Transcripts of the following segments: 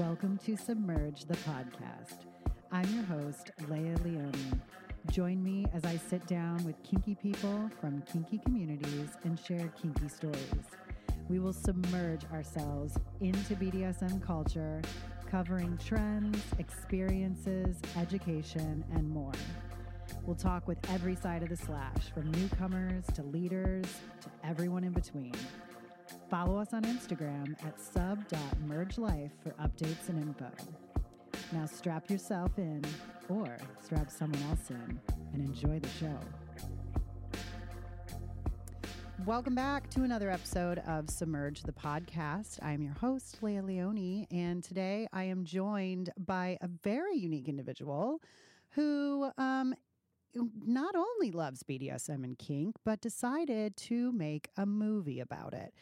Welcome to Submerge the Podcast. I'm your host, Leia Leone. Join me as I sit down with kinky people from kinky communities and share kinky stories. We will submerge ourselves into BDSM culture, covering trends, experiences, education, and more. We'll talk with every side of the slash, from newcomers to leaders to everyone in between. Follow us on Instagram at sub.mergelife for updates and info. Now strap yourself in or strap someone else in and enjoy the show. Welcome back to another episode of Submerge the Podcast. I am your host, Leia Leone, and today I am joined by a very unique individual who um, not only loves BDSM and kink, but decided to make a movie about it.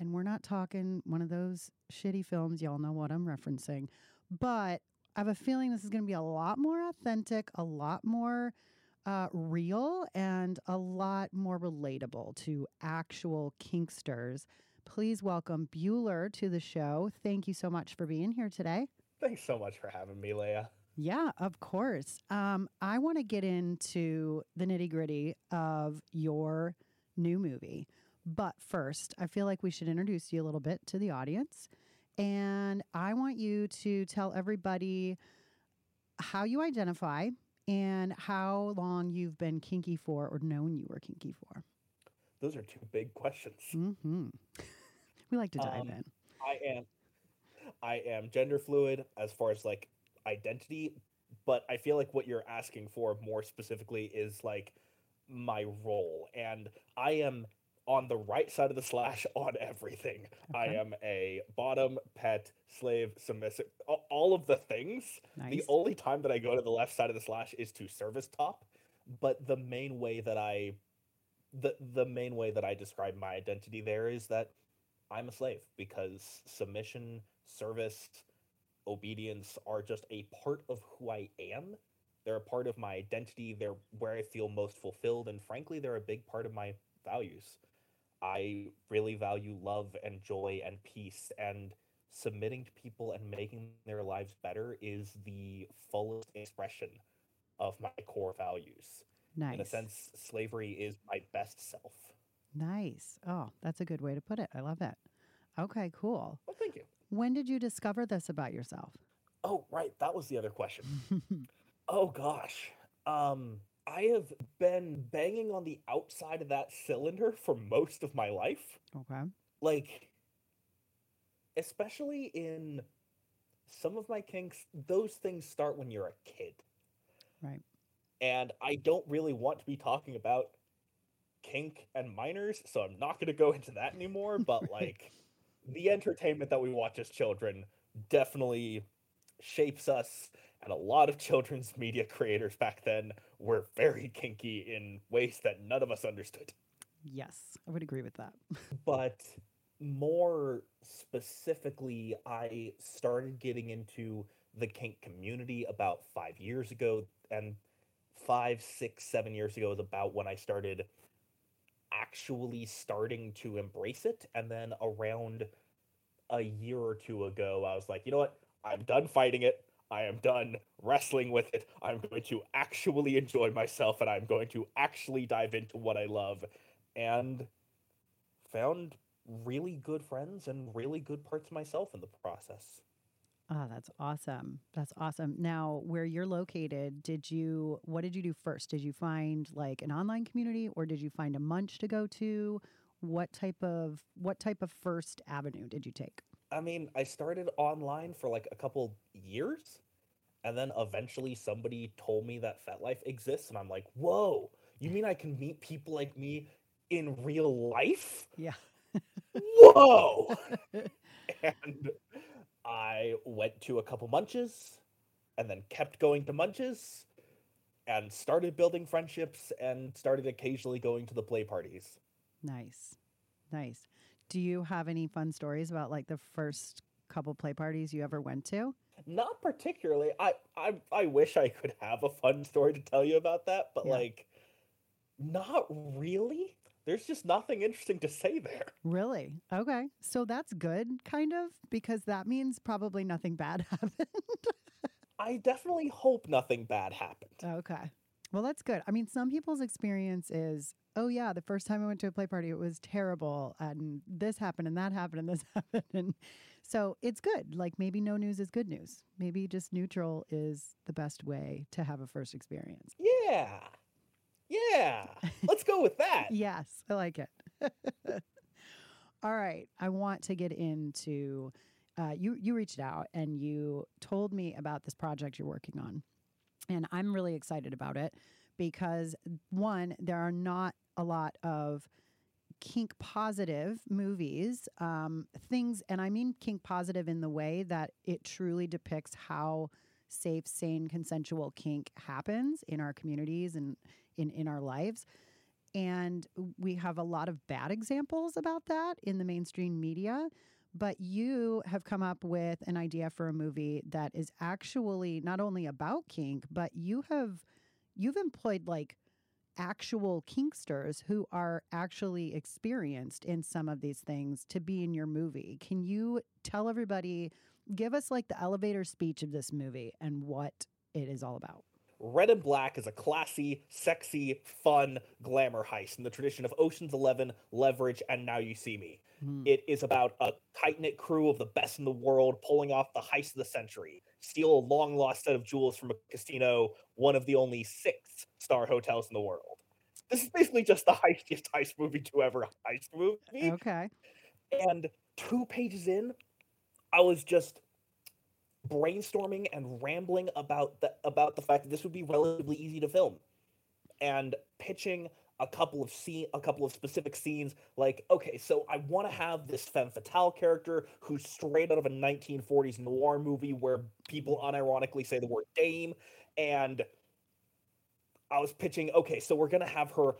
And we're not talking one of those shitty films, y'all know what I'm referencing, but I have a feeling this is going to be a lot more authentic, a lot more uh, real, and a lot more relatable to actual kinksters. Please welcome Bueller to the show. Thank you so much for being here today. Thanks so much for having me, Leia. Yeah, of course. Um, I want to get into the nitty gritty of your new movie. But first, I feel like we should introduce you a little bit to the audience. And I want you to tell everybody how you identify and how long you've been kinky for or known you were kinky for. Those are two big questions. Mm-hmm. we like to dive Um, in. I am I am gender fluid as far as like identity, but I feel like what you're asking for more specifically is like my role. And I am on the right side of the slash on everything. I am a bottom, pet, slave, submissive, all of the things. Nice. The only time that I go to the left side of the slash is to service top, but the main way that I the the main way that I describe my identity there is that I'm a slave because submission, service, obedience are just a part of who I am. They're a part of my identity. They're where I feel most fulfilled and frankly they're a big part of my values. I really value love and joy and peace and submitting to people and making their lives better is the fullest expression of my core values. nice. In a sense, slavery is my best self. Nice. Oh, that's a good way to put it. I love it. Okay, cool. Well, thank you. When did you discover this about yourself? Oh, right, that was the other question. oh gosh. Um I have been banging on the outside of that cylinder for most of my life. okay. Like especially in some of my kinks, those things start when you're a kid. Right. And I don't really want to be talking about kink and minors, so I'm not going to go into that anymore, but like the entertainment that we watch as children definitely shapes us and a lot of children's media creators back then were very kinky in ways that none of us understood. Yes, I would agree with that. but more specifically i started getting into the kink community about five years ago and five six seven years ago is about when i started actually starting to embrace it. And then around a year or two ago i was like you know what? I'm done fighting it i am done wrestling with it i'm going to actually enjoy myself and i'm going to actually dive into what i love and found really good friends and really good parts of myself in the process. Oh, that's awesome. That's awesome. Now, where you're located, did you what did you do first? Did you find like an online community or did you find a munch to go to? What type of what type of first avenue did you take? I mean, I started online for like a couple years, and then eventually somebody told me that FetLife exists, and I'm like, whoa, you mean I can meet people like me in real life? Yeah. Whoa! and I went to a couple munches and then kept going to munches and started building friendships and started occasionally going to the play parties. Nice. Nice. Do you have any fun stories about like the first couple play parties you ever went to? Not particularly. I I I wish I could have a fun story to tell you about that, but Yeah. like not really. there's just nothing interesting to say there. Really? Okay. So that's good, kind of, because that means probably nothing bad happened. I definitely hope nothing bad happened. okay. Well, that's good. I mean, some people's experience is, oh, yeah, the first time I went to a play party, it was terrible. And this happened and that happened and this happened. And so it's good. Like maybe no news is good news. Maybe just neutral is the best way to have a first experience. Yeah. Yeah. Let's go with that. Yes, I like it. All right, I want to get into. Uh, you you reached out and you told me about this project you're working on, and I'm really excited about it because one, there are not a lot of kink positive movies, um, things, and I mean kink positive in the way that it truly depicts how safe, sane, consensual kink happens in our communities and in, in our lives. And we have a lot of bad examples about that in the mainstream media. But you have come up with an idea for a movie that is actually not only about kink, but you have you've employed like actual kinksters who are actually experienced in some of these things to be in your movie. Can you tell everybody, give us like the elevator speech of this movie and what it is all about? Red and Black is a classy, sexy, fun glamour heist in the tradition of Ocean's Eleven, Leverage, and Now You See Me. Mm. It is about a tight knit crew of the best in the world pulling off the heist of the century, steal a long lost set of jewels from a casino, one of the only six star hotels in the world. This is basically just the heistiest heist movie to ever heist movie. Okay. And two pages in, I was just brainstorming and rambling about the about the fact that this would be relatively easy to film and pitching a couple of scene a couple of specific scenes like okay so i want to have this femme fatale character who's straight out of a 1940s noir movie where people unironically say the word dame and i was pitching okay so we're going to have her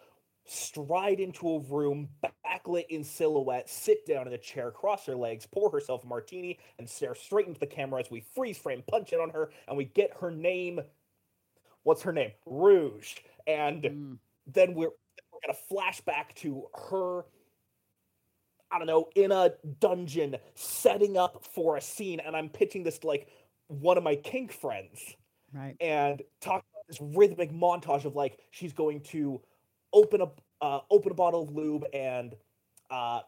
stride into a room, backlit in silhouette, sit down in a chair, cross her legs, pour herself a martini, and stare straight into the camera as we freeze frame punch it on her, and we get her name. What's her name? Rouge. And Mm. then we're we're gonna flash back to her. I don't know, in a dungeon, setting up for a scene, and I'm pitching this to like one of my kink friends Right. and talk about this rhythmic montage of like she's going to open a uh, open a bottle of lube and uh,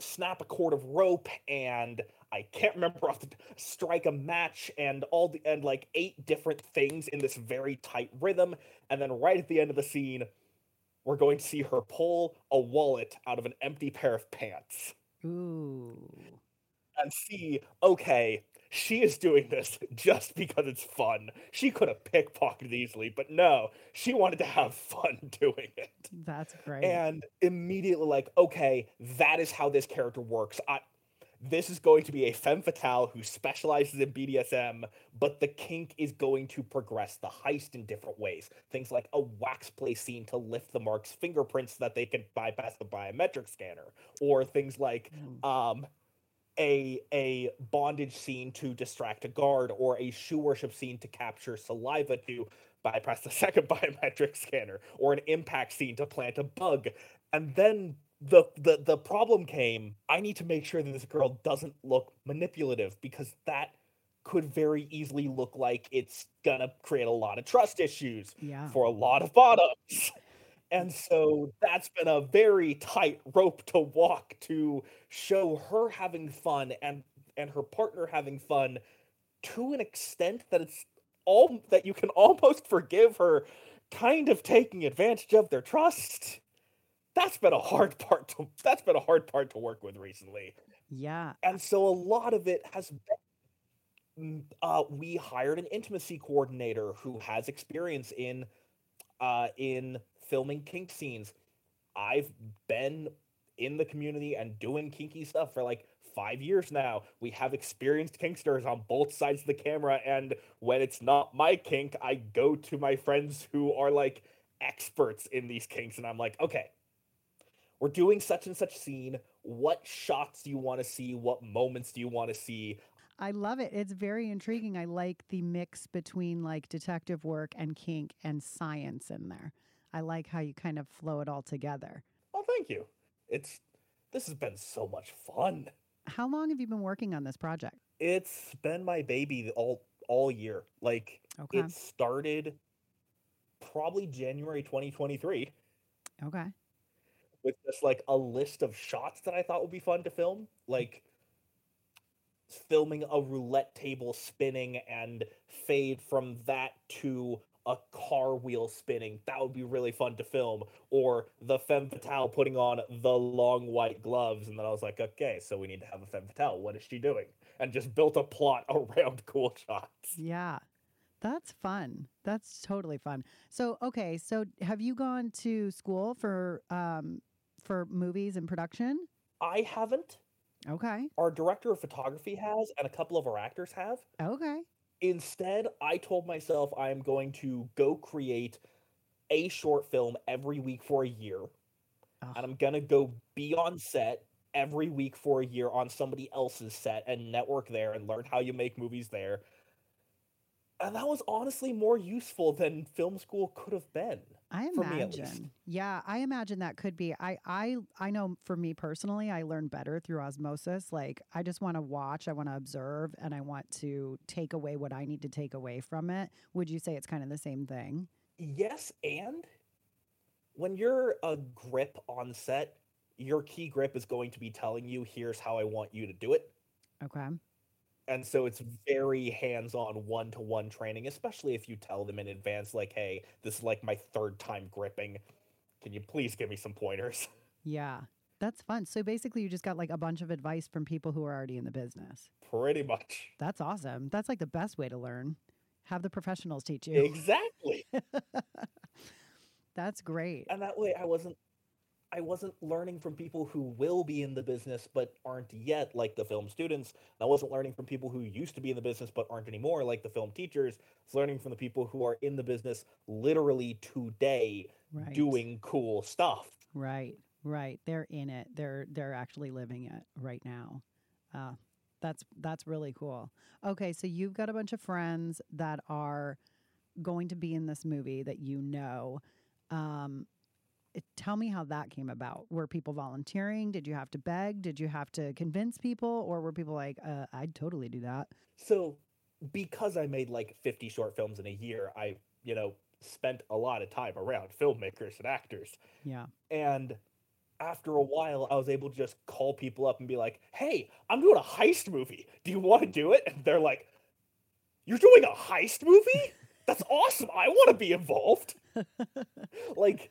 snap a cord of rope and I can't remember off the strike a match and all the and like eight different things in this very tight rhythm and then right at the end of the scene we're going to see her pull a wallet out of an empty pair of pants Ooh. and see, okay, she is doing this just because it's fun. She could have pickpocketed easily, but no, she wanted to have fun doing it. That's great. And immediately, like, okay, that is how this character works. I, this is going to be a femme fatale who specializes in BDSM, but the kink is going to progress the heist in different ways. Things like a wax play scene to lift the mark's fingerprints so that they can bypass the biometric scanner, or things like Mm. um, a a bondage scene to distract a guard, or a shoe worship scene to capture saliva to bypass the second biometric scanner, or an impact scene to plant a bug. And then the the the problem came. I need to make sure that this girl doesn't look manipulative because that could very easily look like it's gonna create a lot of trust issues yeah. for a lot of bottoms. And so that's been a very tight rope to walk to show her having fun and and her partner having fun to an extent that it's all that you can almost forgive her kind of taking advantage of their trust. That's been a hard part to that's been a hard part to work with recently. Yeah. and so a lot of it has been mm, uh, we hired an intimacy coordinator who has experience in uh, in filming kink scenes. I've been in the community and doing kinky stuff for like five years now. We have experienced kinksters on both sides of the camera and when it's not my kink i go to my friends who are like experts in these kinks and i'm like okay we're doing such and such scene. What shots do you want to see? What moments do you want to see? I love it. It's very intriguing. I like the mix between like detective work and kink and science in there. I like how you kind of flow it all together. Oh, thank you. It's this has been so much fun. How long have you been working on this project? It's been my baby all all year. Like Okay. it started probably January 2023 Okay. With just like a list of shots that I thought would be fun to film, like filming a roulette table spinning and fade from that to a car wheel spinning. That would be really fun to film. Or the femme fatale putting on the long white gloves. And then I was like, okay, so we need to have a femme fatale. What is she doing? And just built a plot around cool shots. Yeah. That's fun. That's totally fun. So, okay, so have you gone to school for um for movies and production? I haven't. Okay. Our director of photography has, and a couple of our actors have. Okay. Instead, I told myself I am going to go create a short film every week for a year. Ugh. And I'm going to go be on set every week for a year on somebody else's set and network there and learn how you make movies there. And that was honestly more useful than film school could have been. I For me, at least. imagine. Yeah, I imagine that could be. I I I know for me personally, I learn better through osmosis. Like I just want to watch, I want to observe, and I want to take away what I need to take away from it. Would you say it's kind of the same thing? Yes, and when you're a grip on set, your key grip is going to be telling you, here's how I want you to do it. Okay. And so it's very hands on one to one training, especially if you tell them in advance, like, hey, this is like my third time gripping. Can you please give me some pointers? Yeah. That's fun. So basically you just got like a bunch of advice from people who are already in the business. Pretty much. That's awesome. That's like the best way to learn. Have the professionals teach you. Exactly. That's great. And that way I wasn't I wasn't learning from people who will be in the business but aren't yet, like the film students. I wasn't learning from people who used to be in the business but aren't anymore, like the film teachers. I was learning from the people who are in the business literally today Right. doing cool stuff. Right, right. They're in it. They're they're actually living it right now. Uh, that's that's really cool. Okay, so you've got a bunch of friends that are going to be in this movie that you know. Um, tell me how that came about. Were people volunteering? Did you have to beg? Did you have to convince people, or were people like, uh, "I'd totally do that"? So because I made like 50 short films in a year, I, you know, spent a lot of time around filmmakers and actors. Yeah. And after a while, I was able to just call people up and be like, hey, I'm doing a heist movie. Do you want to do it? And they're like, you're doing a heist movie? That's awesome. I want to be involved. like,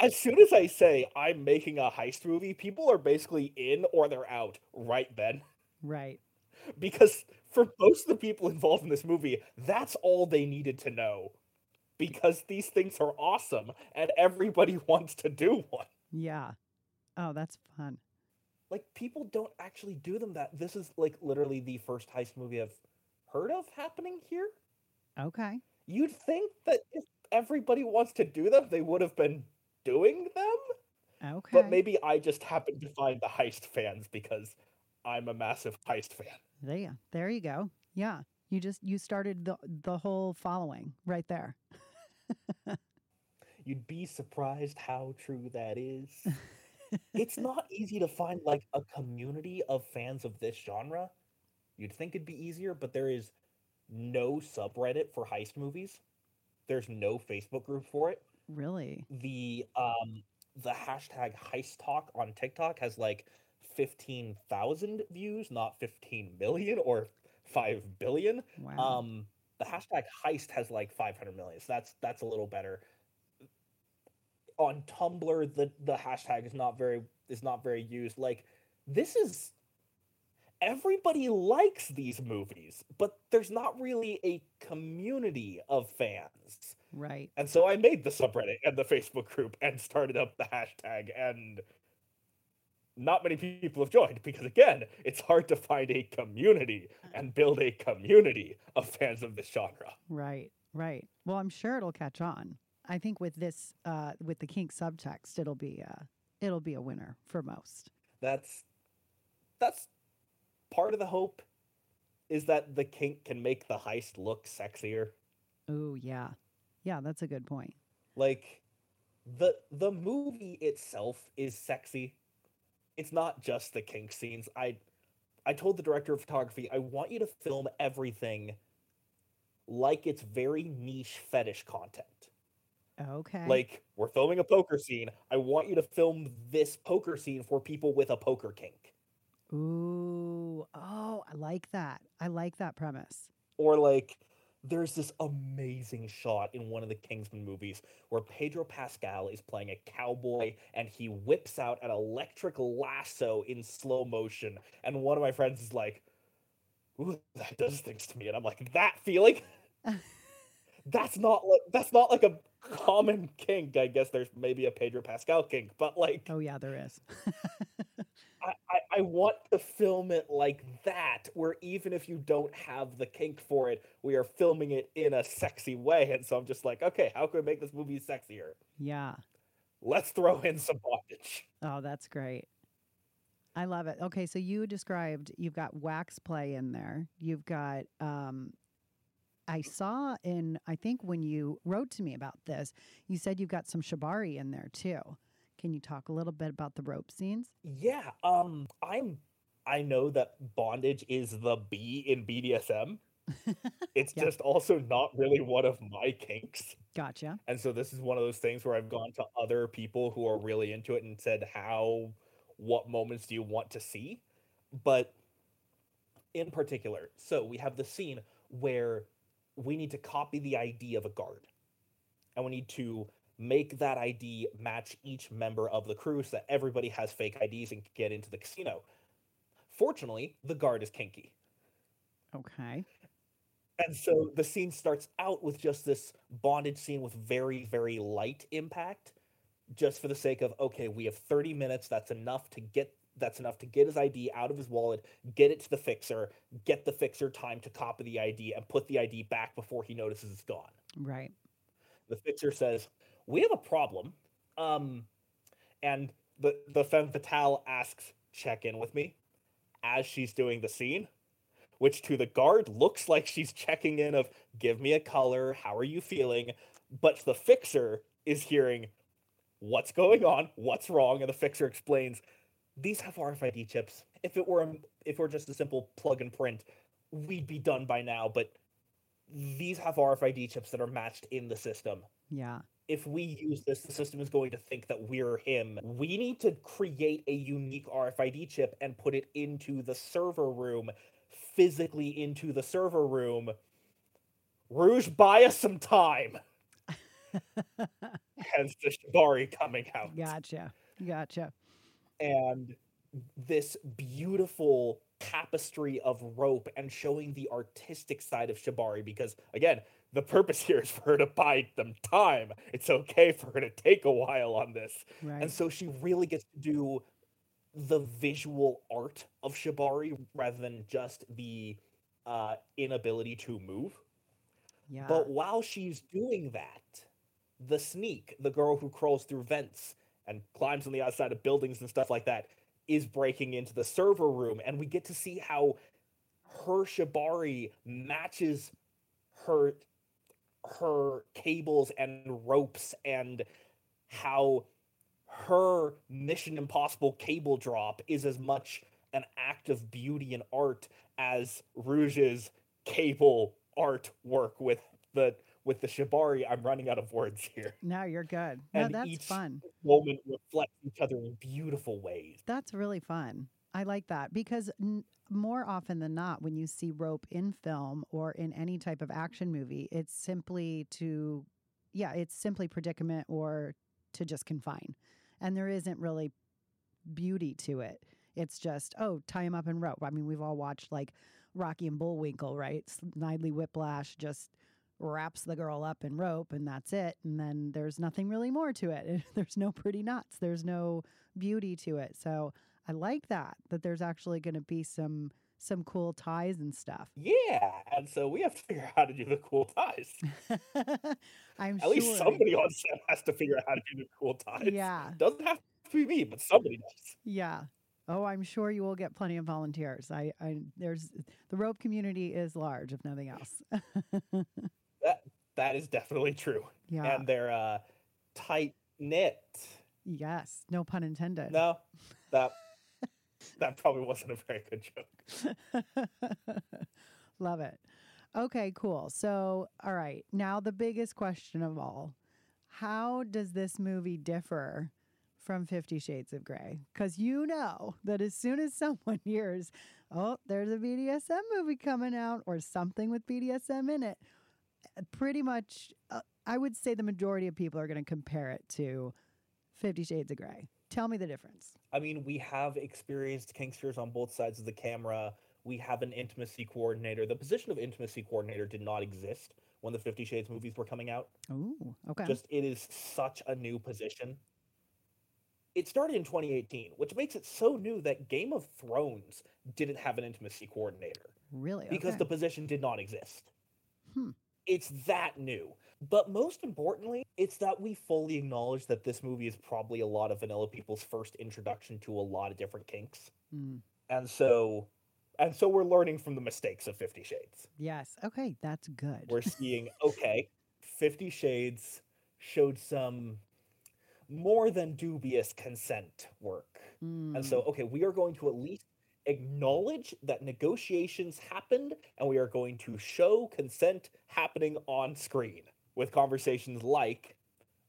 as soon as I say I'm making a heist movie, people are basically in or they're out right then. Right. Because for most of the people involved in this movie, that's all they needed to know. Because these things are awesome and everybody wants to do one. Yeah. Oh, that's fun. like people don't actually do them that this is like literally the first heist movie I've heard of happening here. Okay. You'd think that if everybody wants to do them, they would have been doing them. Okay. But maybe I just happened to find the heist fans because I'm a massive heist fan. There, there you go. Yeah, you just you started the the whole following right there. You'd be surprised how true that is. it's not easy to find like a community of fans of this genre. You'd think it'd be easier, but there is no subreddit for heist movies. There's no Facebook group for it. Really? The um the hashtag heist talk on TikTok has like 15,000 views, not 15 million or 5 billion. Wow. Um, the hashtag heist has like 500 million. So that's that's a little better. On Tumblr, the the hashtag is not very is not very used. Like this is everybody likes these movies, but there's not really a community of fans. Right. And so I made the subreddit and the Facebook group and started up the hashtag and not many people have joined because again, it's hard to find a community and build a community of fans of this genre. Right. Right. Well, I'm sure it'll catch on. I think with this, uh, with the kink subtext, it'll be, uh, it'll be a winner for most. That's that's part of the hope is that the kink can make the heist look sexier. Oh yeah, yeah. That's a good point. Like the the movie itself is sexy. It's not just the kink scenes. I I told the director of photography, I want you to film everything like it's very niche fetish content. Okay. Like we're filming a poker scene. I want you to film this poker scene for people with a poker kink. Ooh. Oh, I like that. I like that premise. Or like there's this amazing shot in one of the Kingsman movies where Pedro Pascal is playing a cowboy and he whips out an electric lasso in slow motion. And one of my friends is like, Ooh, that does things to me. And I'm like, that feeling? that's not like that's not like a common kink. I guess there's maybe a Pedro Pascal kink, but like Oh yeah, there is. I, want to film it like that, where even if you don't have the kink for it, we are filming it in a sexy way. And so I'm just like, okay, how can we make this movie sexier? yeah. Let's throw in some bondage. Oh, that's great. I love it. Okay, so you described you've got wax play in there. You've got um I saw in I think when you wrote to me about this, you said you've got some shibari in there too. Can you talk a little bit about the rope scenes? Yeah, um, I'm I know that bondage is the B in BDSM. It's Yeah. just also not really one of my kinks. Gotcha. And so this is one of those things where I've gone to other people who are really into it and said, How, what moments do you want to see? But in particular, so we have the scene where we need to copy the ID of a guard. And we need to make that ID match each member of the crew so that everybody has fake IDs and can get into the casino. Fortunately, the guard is kinky. Okay. And so the scene starts out with just this bondage scene with very, very light impact, just for the sake of okay, we have 30 minutes. That's enough to get that's enough to get his ID out of his wallet, get it to the fixer, get the fixer time to copy the ID and put the ID back before he notices it's gone. Right. The fixer says, "We have a problem," um, and the the femme fatale asks, "Check in with me," as she's doing the scene, which to the guard looks like she's checking in of, "Give me a color. How are you feeling?" But the fixer is hearing, "What's going on? What's wrong?" And the fixer explains, "These have RFID chips. If it were if it were just a simple plug and print, we'd be done by now. But these have RFID chips that are matched in the system." Yeah. If we use this, the system is going to think that we're him. We need to create a unique RFID chip and put it into the server room, physically into the server room. Rouge, buy us some time. Hence the Shibari coming out. gotcha. Gotcha. and this beautiful tapestry of rope and showing the artistic side of Shibari because again, the purpose here is for her to buy them time. It's okay for her to take a while on this. Right. And so she really gets to do the visual art of Shibari rather than just the uh, inability to move. yeah. But while she's doing that, the sneak, the girl who crawls through vents and climbs on the outside of buildings and stuff like that, is breaking into the server room. And we get to see how her Shibari matches her her cables and ropes and how her Mission Impossible cable drop is as much an act of beauty and art as Rouge's cable artwork with the with the Shibari. I'm running out of words here. no, you're good. No, and that's fun. Moment reflects each other in beautiful ways. That's really fun. I like that because more often than not, when you see rope in film or in any type of action movie, it's simply to, yeah, it's simply predicament or to just confine. And there isn't really beauty to it. It's just, oh, tie him up in rope. I mean, we've all watched like Rocky and Bullwinkle, right? Snidely Whiplash just wraps the girl up in rope and that's it. And then there's nothing really more to it. There's no pretty knots, There's no beauty to it. So I like that, that there's actually going to be some some cool ties and stuff. Yeah, and so we have to figure out how to do the cool ties. I'm At sure. least somebody on set has to figure out how to do the cool ties. Yeah. Doesn't have to be me, but somebody does. Yeah. Oh, I'm sure you will get plenty of volunteers. I, I there's the rope community is large, if nothing else. That that is definitely true. yeah. And they're uh tight knit. Yes, no pun intended. No, that that probably wasn't a very good joke. Love it. Okay, cool. So, all right. Now, the biggest question of all how does this movie differ from Fifty Shades of Grey? Because you know that as soon as someone hears, oh, there's a BDSM movie coming out or something with BDSM in it, pretty much, uh, I would say the majority of people are going to compare it to Fifty Shades of Grey. Tell me the difference. I mean, we have experienced kinksters on both sides of the camera. We have an intimacy coordinator. The position of intimacy coordinator did not exist when the Fifty Shades movies were coming out. Ooh, okay. Just it is such a new position. It started in 2018, which makes it so new that Game of Thrones didn't have an intimacy coordinator really? because okay. the position did not exist. Hmm. It's that new. But most importantly, it's that we fully acknowledge that this movie is probably a lot of vanilla people's first introduction to a lot of different kinks. Mm. And so and so we're learning from the mistakes of 50 Shades. Yes. Okay, that's good. We're seeing okay, 50 Shades showed some more than dubious consent work. And so Mm. okay, we are going to at least acknowledge that negotiations happened and we are going to show consent happening on screen with conversations like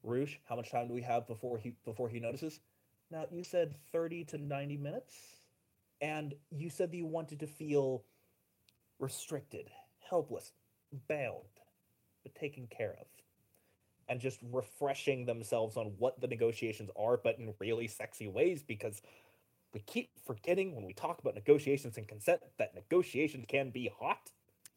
Rouge, how much time do we have before he before he notices? Now, you said 30 to 90 minutes and you said that you wanted to feel restricted, helpless, bound, but taken care of. And just refreshing themselves on what the negotiations are, but in really sexy ways because we keep forgetting when we talk about negotiations and consent that negotiations can be hot.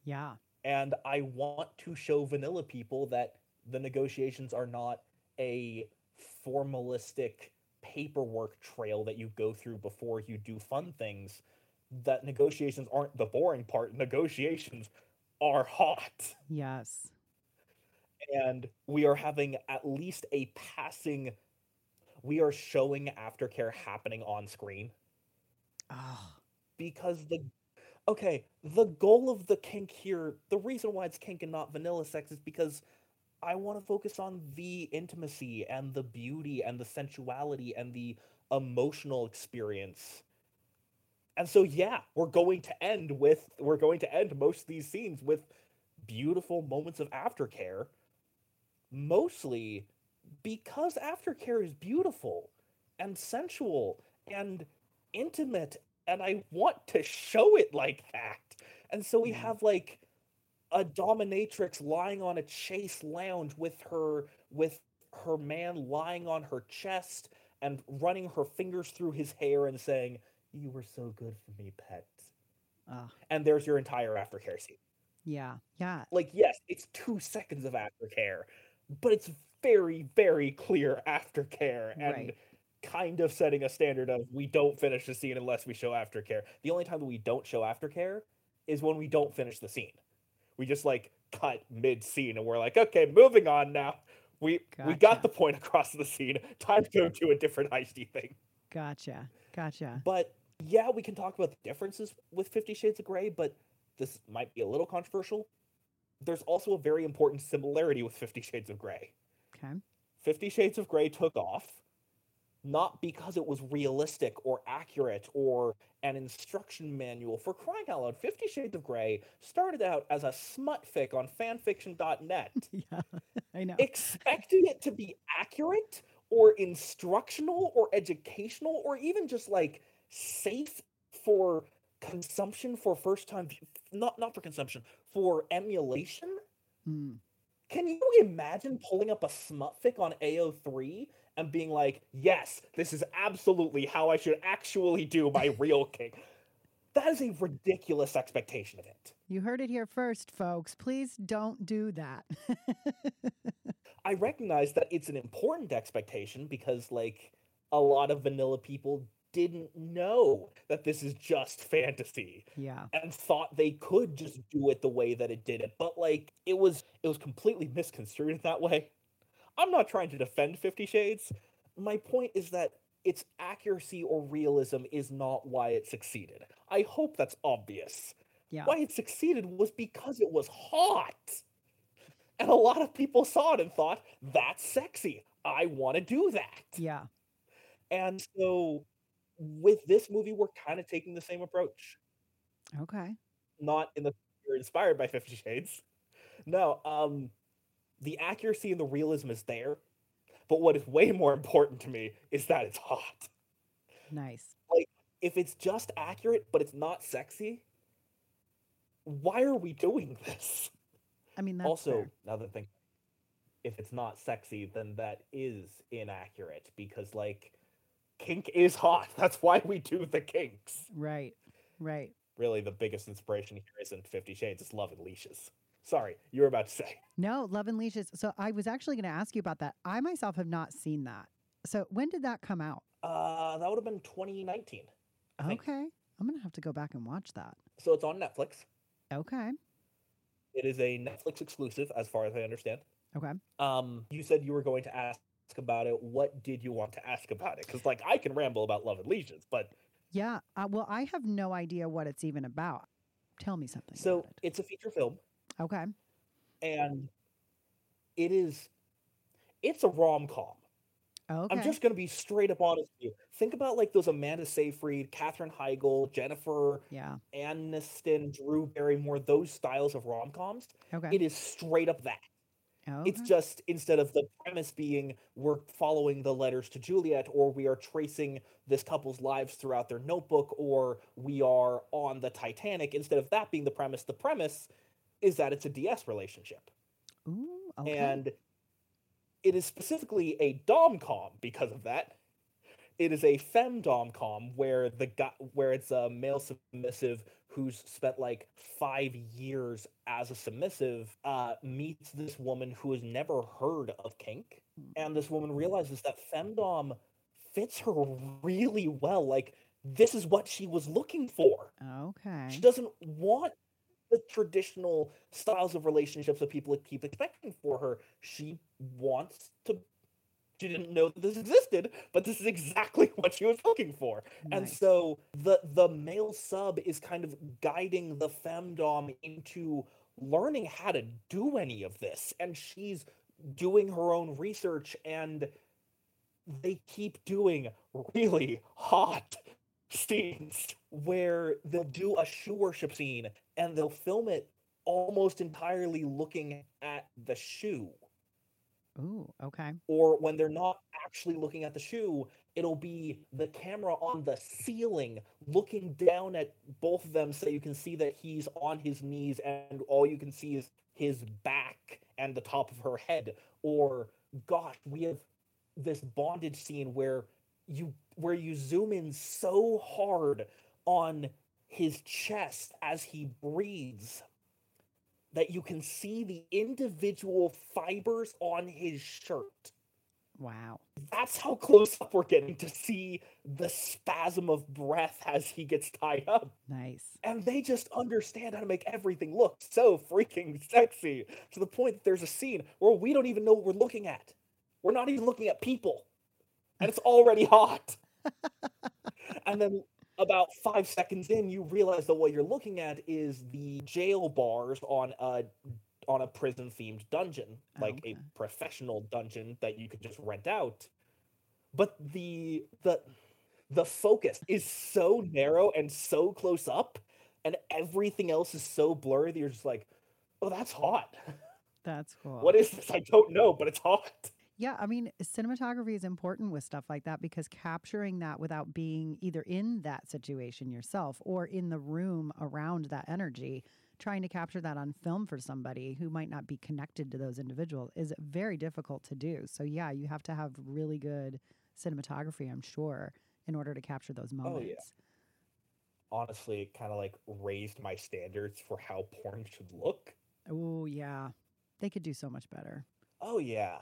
yeah. And I want to show vanilla people that the negotiations are not a formalistic paperwork trail that you go through before you do fun things. That negotiations aren't the boring part, negotiations are hot. Yes. And we are having at least a passing, we are showing aftercare happening on screen. Oh, because the okay the goal of the kink here the reason why it's kink and not vanilla sex is because i want to focus on the intimacy and the beauty and the sensuality and the emotional experience. And so yeah we're going to end with we're going to end most of these scenes with beautiful moments of aftercare mostly because aftercare is beautiful and sensual and intimate and I want to show it like that. And so we Mhm. have like a dominatrix lying on a chase lounge with her with her man lying on her chest and running her fingers through his hair and saying, "You were so good for me, pet." oh, And there's your entire aftercare scene. yeah. Yeah. Like yes, it's 2 seconds of aftercare, but it's very very clear aftercare and Right. kind of setting a standard of we don't finish the scene unless we show aftercare. The only time that we don't show aftercare is when we don't finish the scene. We just like cut mid scene and we're like, okay, moving on now. We we got the point across the scene. Time to go to a different heisty thing. Gotcha. Gotcha. But yeah, we can talk about the differences with Fifty Shades of Grey, but this might be a little controversial. There's also a very important similarity with Fifty Shades of Grey. Okay. Fifty Shades of Grey took off not because it was realistic or accurate or an instruction manual. For crying out loud, Fifty Shades of Grey started out as a smut fic on fanfiction.net, Yeah. I know. expecting it to be accurate or instructional or educational or even just like safe for consumption for first time not not for consumption for emulation Mm. Can you imagine pulling up a smut fic on AO3 and being like, yes, this is absolutely how I should actually do my real kink? That is a ridiculous expectation of it. You heard it here first, folks. Please don't do that. I recognize that it's an important expectation because, like, a lot of vanilla people didn't know that this is just fantasy yeah. and thought they could just do it the way that it did it but like it was it was completely misconstrued that way i'm not trying to defend 50 shades my point is that its accuracy or realism is not why it succeeded i hope that's obvious Yeah. why it succeeded was because it was hot and a lot of people saw it and thought that's sexy I want to do that. Yeah. And so with this movie, we're kind of taking the same approach. Okay. Not in the you're inspired by Fifty Shades. No, um, the accuracy and the realism is there. But what is way more important to me is that it's hot. Nice. Like If it's just accurate, but it's not sexy, why are we doing this? I mean, that's also, fair. now that if it's not sexy, then that is inaccurate because, like, kink is hot. That's why we do the kinks. right. Right. Really, the biggest inspiration here isn't Fifty Shades, it's Love and Leashes. Sorry, you were about to say. No, Love and Leashes. So I was actually going to ask you about that. I myself have not seen that. So when did that come out? Uh, that would have been 2019. I think. Okay. I'm going to have to go back and watch that. So it's on Netflix. Okay. It is a Netflix exclusive, as far as I understand. Okay. Um, you said you were going to ask about it. What did you want to ask about it? Because, like, I can ramble about Love and Leashes, but Yeah. Uh, well, I have no idea what it's even about. Tell me something. so about it's a feature film. Okay. and it is, it's a rom com. Okay. I'm just gonna be straight up honest with you. Think about like those Amanda Seyfried, Katherine Heigl, Jennifer yeah. Aniston, Drew Barrymore, those styles of rom coms. Okay. It is straight up that. Oh, it's just instead of the premise being we're following the letters to Juliet, or we are tracing this couple's lives throughout their notebook, or we are on the Titanic. Instead of that being the premise, the premise is that it's a DS relationship, Ooh. Okay. and it is specifically a dom com because of that. It is a femdom com where the guy where it's a male submissive who's spent like five years as a submissive uh, meets this woman who has never heard of kink, and this woman realizes that femdom fits her really well. Like this is what she was looking for. okay. She doesn't want the traditional styles of relationships that people keep expecting for her. She wants to. She didn't know that this existed, but this is exactly what she was looking for. And so the the male sub is kind of guiding the femdom into learning how to do any of this, and she's doing her own research, and they keep doing really hot scenes where they'll do a shoe worship scene and they'll film it almost entirely looking at the shoe Ooh. Okay. or when they're not actually looking at the shoe it'll be the camera on the ceiling looking down at both of them so you can see that he's on his knees and all you can see is his back and the top of her head or gosh we have this bondage scene where you where you zoom in so hard on his chest as he breathes that you can see the individual fibers on his shirt. Wow. That's how close up we're getting to see the spasm of breath as he gets tied up. Nice. And they just understand how to make everything look so freaking sexy to the point that there's a scene where we don't even know what we're looking at. We're not even looking at people. And it's already hot. and then about five seconds in, you realize that what you're looking at is the jail bars on a on a prison themed dungeon, Oh, like okay. a professional dungeon that you could just rent out. But the the the focus is so narrow and so close up, and everything else is so blurry that you're just like, oh, that's hot. That's cool. What is this? I don't know, but it's hot. Yeah, I mean, cinematography is important with stuff like that because capturing that without being either in that situation yourself or in the room around that energy, trying to capture that on film for somebody who might not be connected to those individuals is very difficult to do. So, yeah, you have to have really good cinematography, I'm sure, in order to capture those oh, yeah. moments. Honestly, it kind of like raised my standards for how porn should look. Oh, yeah. They could do so much better. Oh yeah,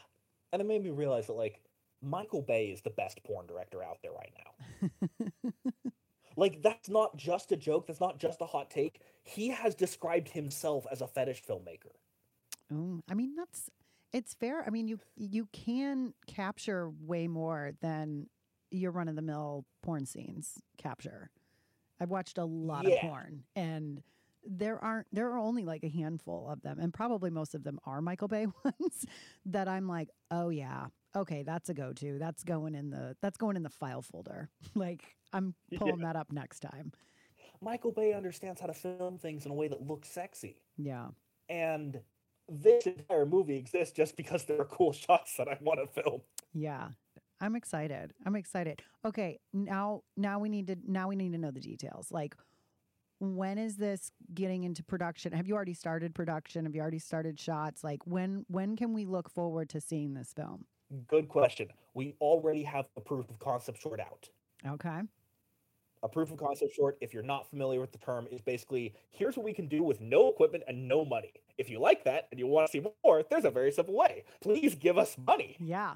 and it made me realize that like Michael Bay is the best porn director out there right now. Like that's not just a joke. That's not just a hot take. He has described himself as a fetish filmmaker. Oh, I mean that's it's fair. I mean you you can capture way more than your run of the mill porn scenes capture. I've watched a lot Yeah. of porn and there aren't there are only like a handful of them and probably most of them are Michael Bay ones that I'm like, "Oh yeah. Okay, that's a go-to. That's going in the that's going in the file folder." like I'm pulling yeah. that up next time. Michael Bay understands how to film things in a way that looks sexy. Yeah. And this entire movie exists just because there are cool shots that I want to film. Yeah. I'm excited. I'm excited. Okay, now now we need to now we need to know the details. Like when is this getting into production? Have you already started production? Have you already started shots? Like when when can we look forward to seeing this film? Good question. We already have a proof of concept short out. Okay. A proof of concept short, if you're not familiar with the term, is basically here's what we can do with no equipment and no money. If you like that and you want to see more, there's a very simple way. Please give us money. Yeah.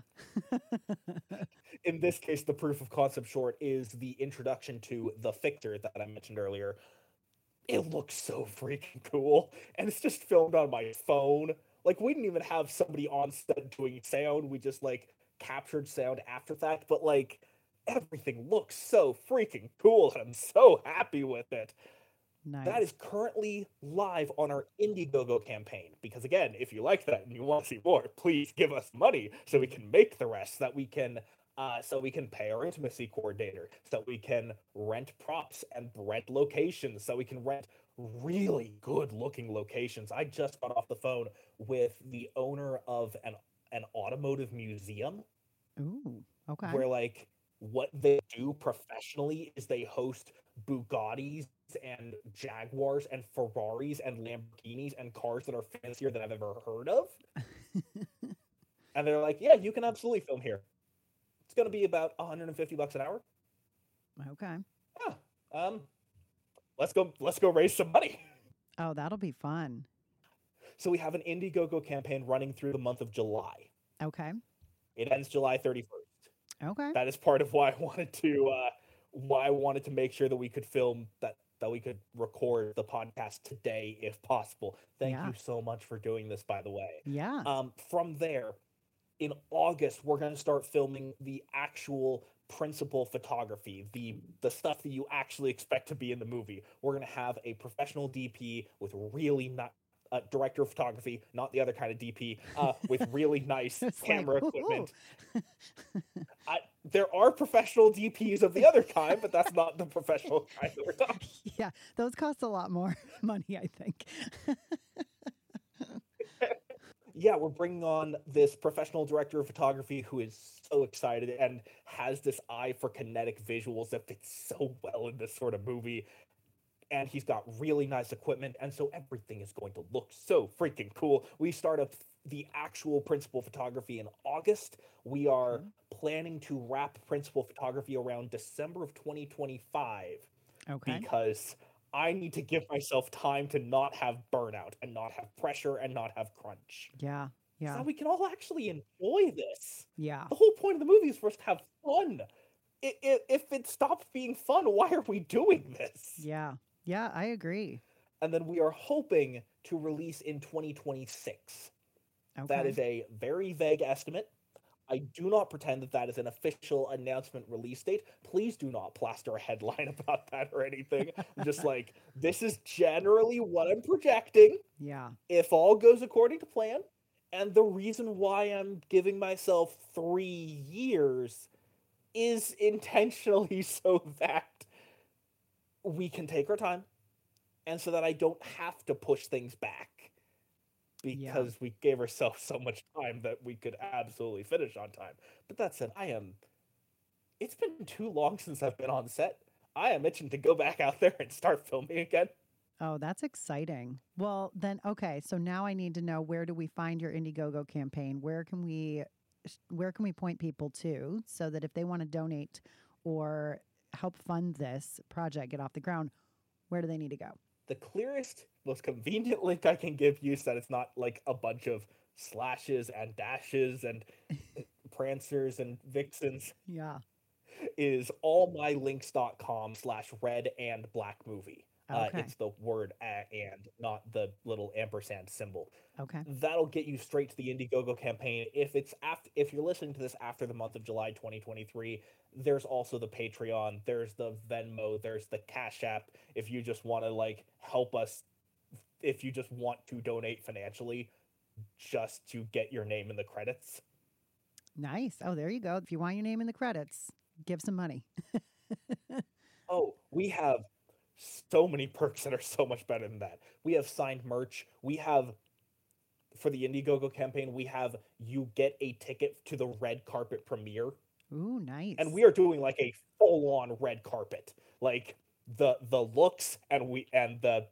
In this case, the proof of concept short is the introduction to the Fictor that I mentioned earlier. It looks so freaking cool. And it's just filmed on my phone. Like, we didn't even have somebody on set doing sound. We just, like, captured sound after that. But, like, everything looks so freaking cool and I'm so happy with it. Nice. That is currently live on our Indiegogo campaign. Because again, if you like that and you want to see more, please give us money so we can make the rest, so that we can uh, so we can pay our intimacy coordinator, so we can rent props and rent locations, so we can rent really good looking locations. I just got off the phone with the owner of an an automotive museum. Ooh, okay. Where like what they do professionally is they host Bugattis and Jaguars and Ferraris and Lamborghinis and cars that are fancier than I've ever heard of. and they're like, "Yeah, you can absolutely film here. It's going to be about 150 bucks an hour." Okay. Yeah. Um let's go let's go raise some money. Oh, that'll be fun. So we have an Indiegogo campaign running through the month of July. Okay. It ends July 31st. Okay. That is part of why I wanted to uh, why I wanted to make sure that we could film that that we could record the podcast today if possible. Thank yeah. you so much for doing this by the way. Yeah. Um from there in August we're going to start filming the actual principal photography, the the stuff that you actually expect to be in the movie. We're going to have a professional DP with really not uh, director of photography, not the other kind of DP, uh, with really nice camera like, equipment. I, there are professional DPs of the other kind, but that's not the professional kind that we're talking. Yeah, those cost a lot more money, I think. Yeah, we're bringing on this professional director of photography who is so excited and has this eye for kinetic visuals that fits so well in this sort of movie. And he's got really nice equipment and so everything is going to look so freaking cool. We start up the actual principal photography in august. We are mm-hmm. planning to wrap principal photography around december of 2025 okay. because i need to give myself time to not have burnout and not have pressure and not have crunch yeah yeah so we can all actually enjoy this yeah the whole point of the movie is for us to have fun if it stops being fun why are we doing this yeah yeah, I agree. And then we are hoping to release in 2026. Okay. That is a very vague estimate. I do not pretend that that is an official announcement release date. Please do not plaster a headline about that or anything. I'm just like, this is generally what I'm projecting. Yeah. If all goes according to plan. And the reason why I'm giving myself three years is intentionally so that we can take our time and so that I don't have to push things back because yeah. we gave ourselves so much time that we could absolutely finish on time. But that said, I am it's been too long since I've been on set. I am itching to go back out there and start filming again. Oh, that's exciting. Well, then okay, so now I need to know where do we find your Indiegogo campaign? Where can we where can we point people to so that if they want to donate or help fund this project get off the ground, where do they need to go? The clearest, most convenient link I can give you so that it's not like a bunch of slashes and dashes and prancers and vixens. Yeah. Is allmylinks.com slash red and black movie. Uh, okay. Uh, it's the word and, not the little ampersand symbol. Okay. That'll get you straight to the Indiegogo campaign. If it's after, if you're listening to this after the month of July 2023, there's also the Patreon, there's the Venmo, there's the Cash App. If you just want to like help us if you just want to donate financially just to get your name in the credits. Nice. Oh, there you go. If you want your name in the credits, give some money. oh, we have so many perks that are so much better than that. We have signed merch. We have for the Indiegogo campaign, we have you get a ticket to the red carpet premiere. Ooh, nice. And we are doing like a full-on red carpet. Like the the looks and we and the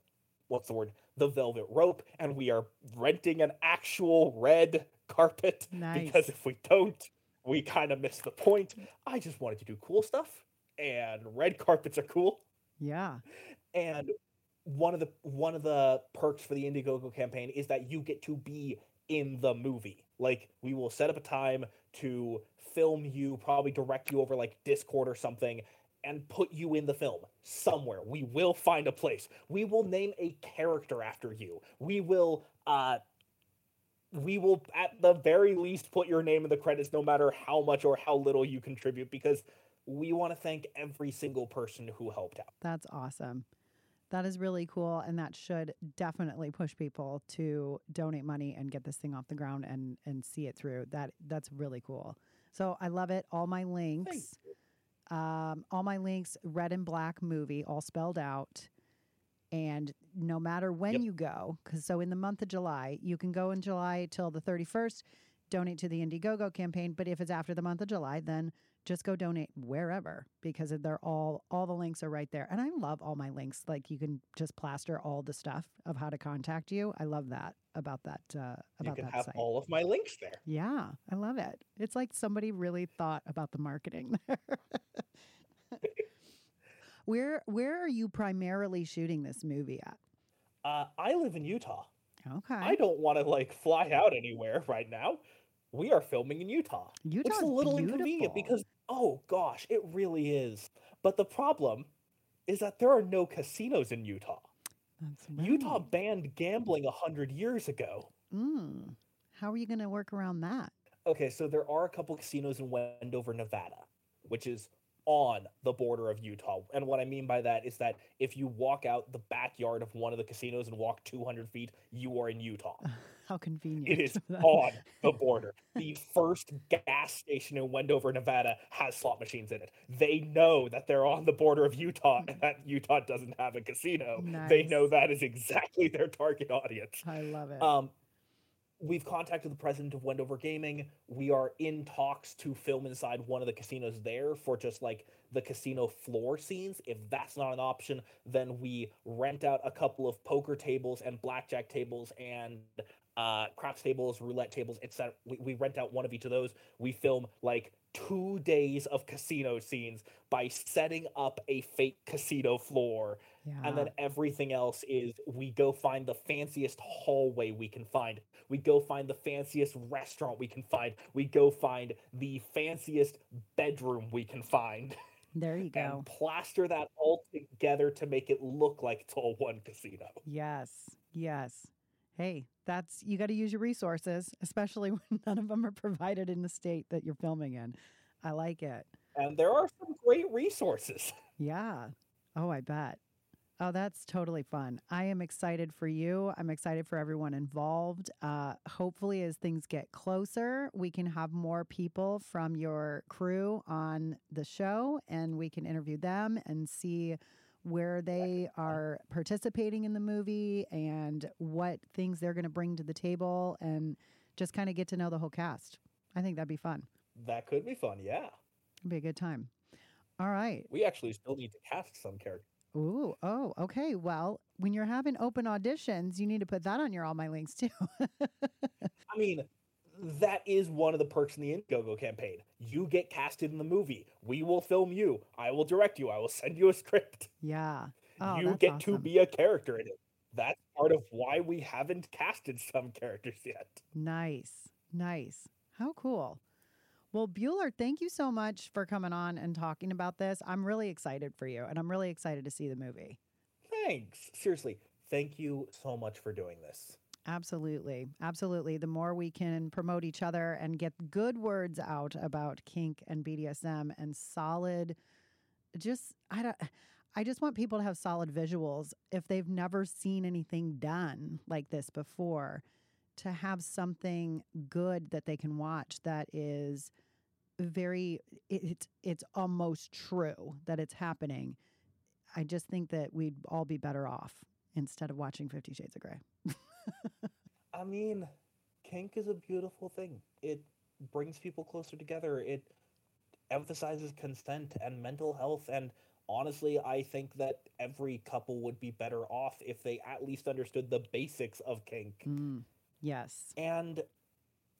what's the word? The velvet rope and we are renting an actual red carpet nice. because if we don't, we kind of miss the point. I just wanted to do cool stuff and red carpets are cool. Yeah. And one of the one of the perks for the Indiegogo campaign is that you get to be in the movie. Like we will set up a time to film you, probably direct you over like Discord or something and put you in the film somewhere. We will find a place. We will name a character after you. We will uh we will at the very least put your name in the credits no matter how much or how little you contribute because we want to thank every single person who helped out. That's awesome. That is really cool and that should definitely push people to donate money and get this thing off the ground and and see it through. That that's really cool. So I love it. All my links um, all my links red and black movie all spelled out and no matter when yep. you go because so in the month of july you can go in july till the 31st donate to the indiegogo campaign but if it's after the month of july then just go donate wherever because they're all all the links are right there. And i love all my links. Like you can just plaster all the stuff of how to contact you. I love that about that uh about you can have site. all of my links there. Yeah i love it. It's like somebody really thought about the marketing there. Where where are you primarily shooting this movie at? Uh i live in utah. Okay. I don't want to like fly out anywhere right now we are filming in Utah. Utah's which is a little beautiful. inconvenient because oh gosh, it really is. But the problem is that there are no casinos in Utah. That's right. Utah banned gambling a hundred years ago. Mm. How are you going to work around that? Okay, so there are a couple casinos in Wendover, Nevada, which is on the border of Utah. And what I mean by that is that if you walk out the backyard of one of the casinos and walk 200 feet, you are in Utah. How convenient. It is on the border. The first gas station in Wendover, Nevada has slot machines in it. They know that they're on the border of Utah and that Utah doesn't have a casino. Nice. They know that is exactly their target audience. I love it. Um, we've contacted the president of Wendover Gaming. We are in talks to film inside one of the casinos there for just like the casino floor scenes. If that's not an option, then we rent out a couple of poker tables and blackjack tables and uh, craps tables, roulette tables, etc. We, we rent out one of each of those. We film like two days of casino scenes by setting up a fake casino floor yeah. and then everything else is we go find the fanciest hallway we can find we go find the fanciest restaurant we can find we go find the fanciest bedroom we can find there you go. and plaster that all together to make it look like it's all one casino Yes. Yes. Hey, that's you got to use your resources, especially when none of them are provided in the state that you're filming in. I like it. and there are some great resources Yeah. Oh, I bet. Oh, that's totally fun. I am excited for you. I'm excited for everyone involved. Uh, hopefully, as things get closer, we can have more people from your crew on the show and we can interview them and see where they are participating in the movie and what things they're going to bring to the table and just kind of get to know the whole cast. I think that'd be fun. that could be fun yeah It'd be a good time. All right. we actually still need to cast some characters Ooh, oh, okay. Well, when you're having open auditions, you need to put that on your all my links too. I mean, that is one of the perks in the Indiegogo campaign. You get casted in the movie. We will film you. I will direct you. I will send you a script. yeah. Oh, you get to be a character in it. That's part of why we haven't casted some characters yet. nice. Nice. How cool. Well, Bueller, thank you so much for coming on and talking about this. I'm really excited for you and I'm really excited to see the movie. Thanks. Seriously, thank you so much for doing this. Absolutely. Absolutely. The more we can promote each other and get good words out about kink and BDSM and solid just I don't I just want people to have solid visuals if they've never seen anything done like this before, to have something good that they can watch that is very it's it's almost true that it's happening. I just think that we'd all be better off instead of watching 50 Shades of Grey. I mean, kink is a beautiful thing. It brings people closer together. It emphasizes consent and mental health and honestly, I think that every couple would be better off if they at least understood the basics of kink. Mm, yes. And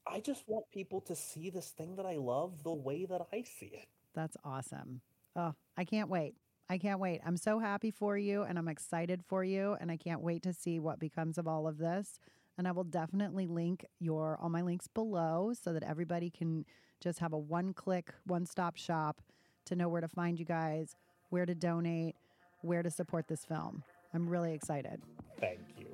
I just want people to see this thing that I love the way that I see it. That's awesome. Oh, I can't wait. I can't wait. I'm so happy for you and I'm excited for you and I can't wait to see what becomes of all of this. And I will definitely link your all my links below so that everybody can just have a one-click, one-stop shop to know where to find you guys, where to donate, where to support this film. I'm really excited. Thank you.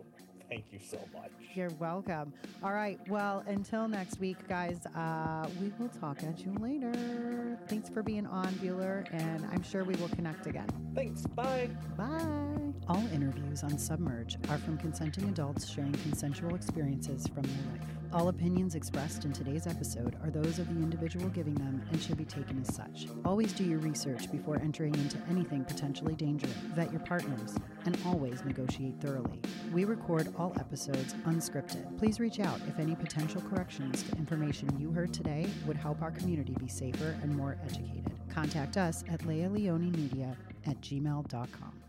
Thank you so much. You're welcome. All right. Well, until next week, guys, uh, we will talk at you later. Thanks for being on, Bueller, and I'm sure we will connect again. Thanks. Bye. Bye. All interviews on Submerge are from consenting adults sharing consensual experiences from their life. All opinions expressed in today's episode are those of the individual giving them and should be taken as such. Always do your research before entering into anything potentially dangerous. Vet your partners and always negotiate thoroughly. We record all episodes unscripted. Please reach out if any potential corrections to information you heard today would help our community be safer and more educated. Contact us at leialeonemedia at gmail.com.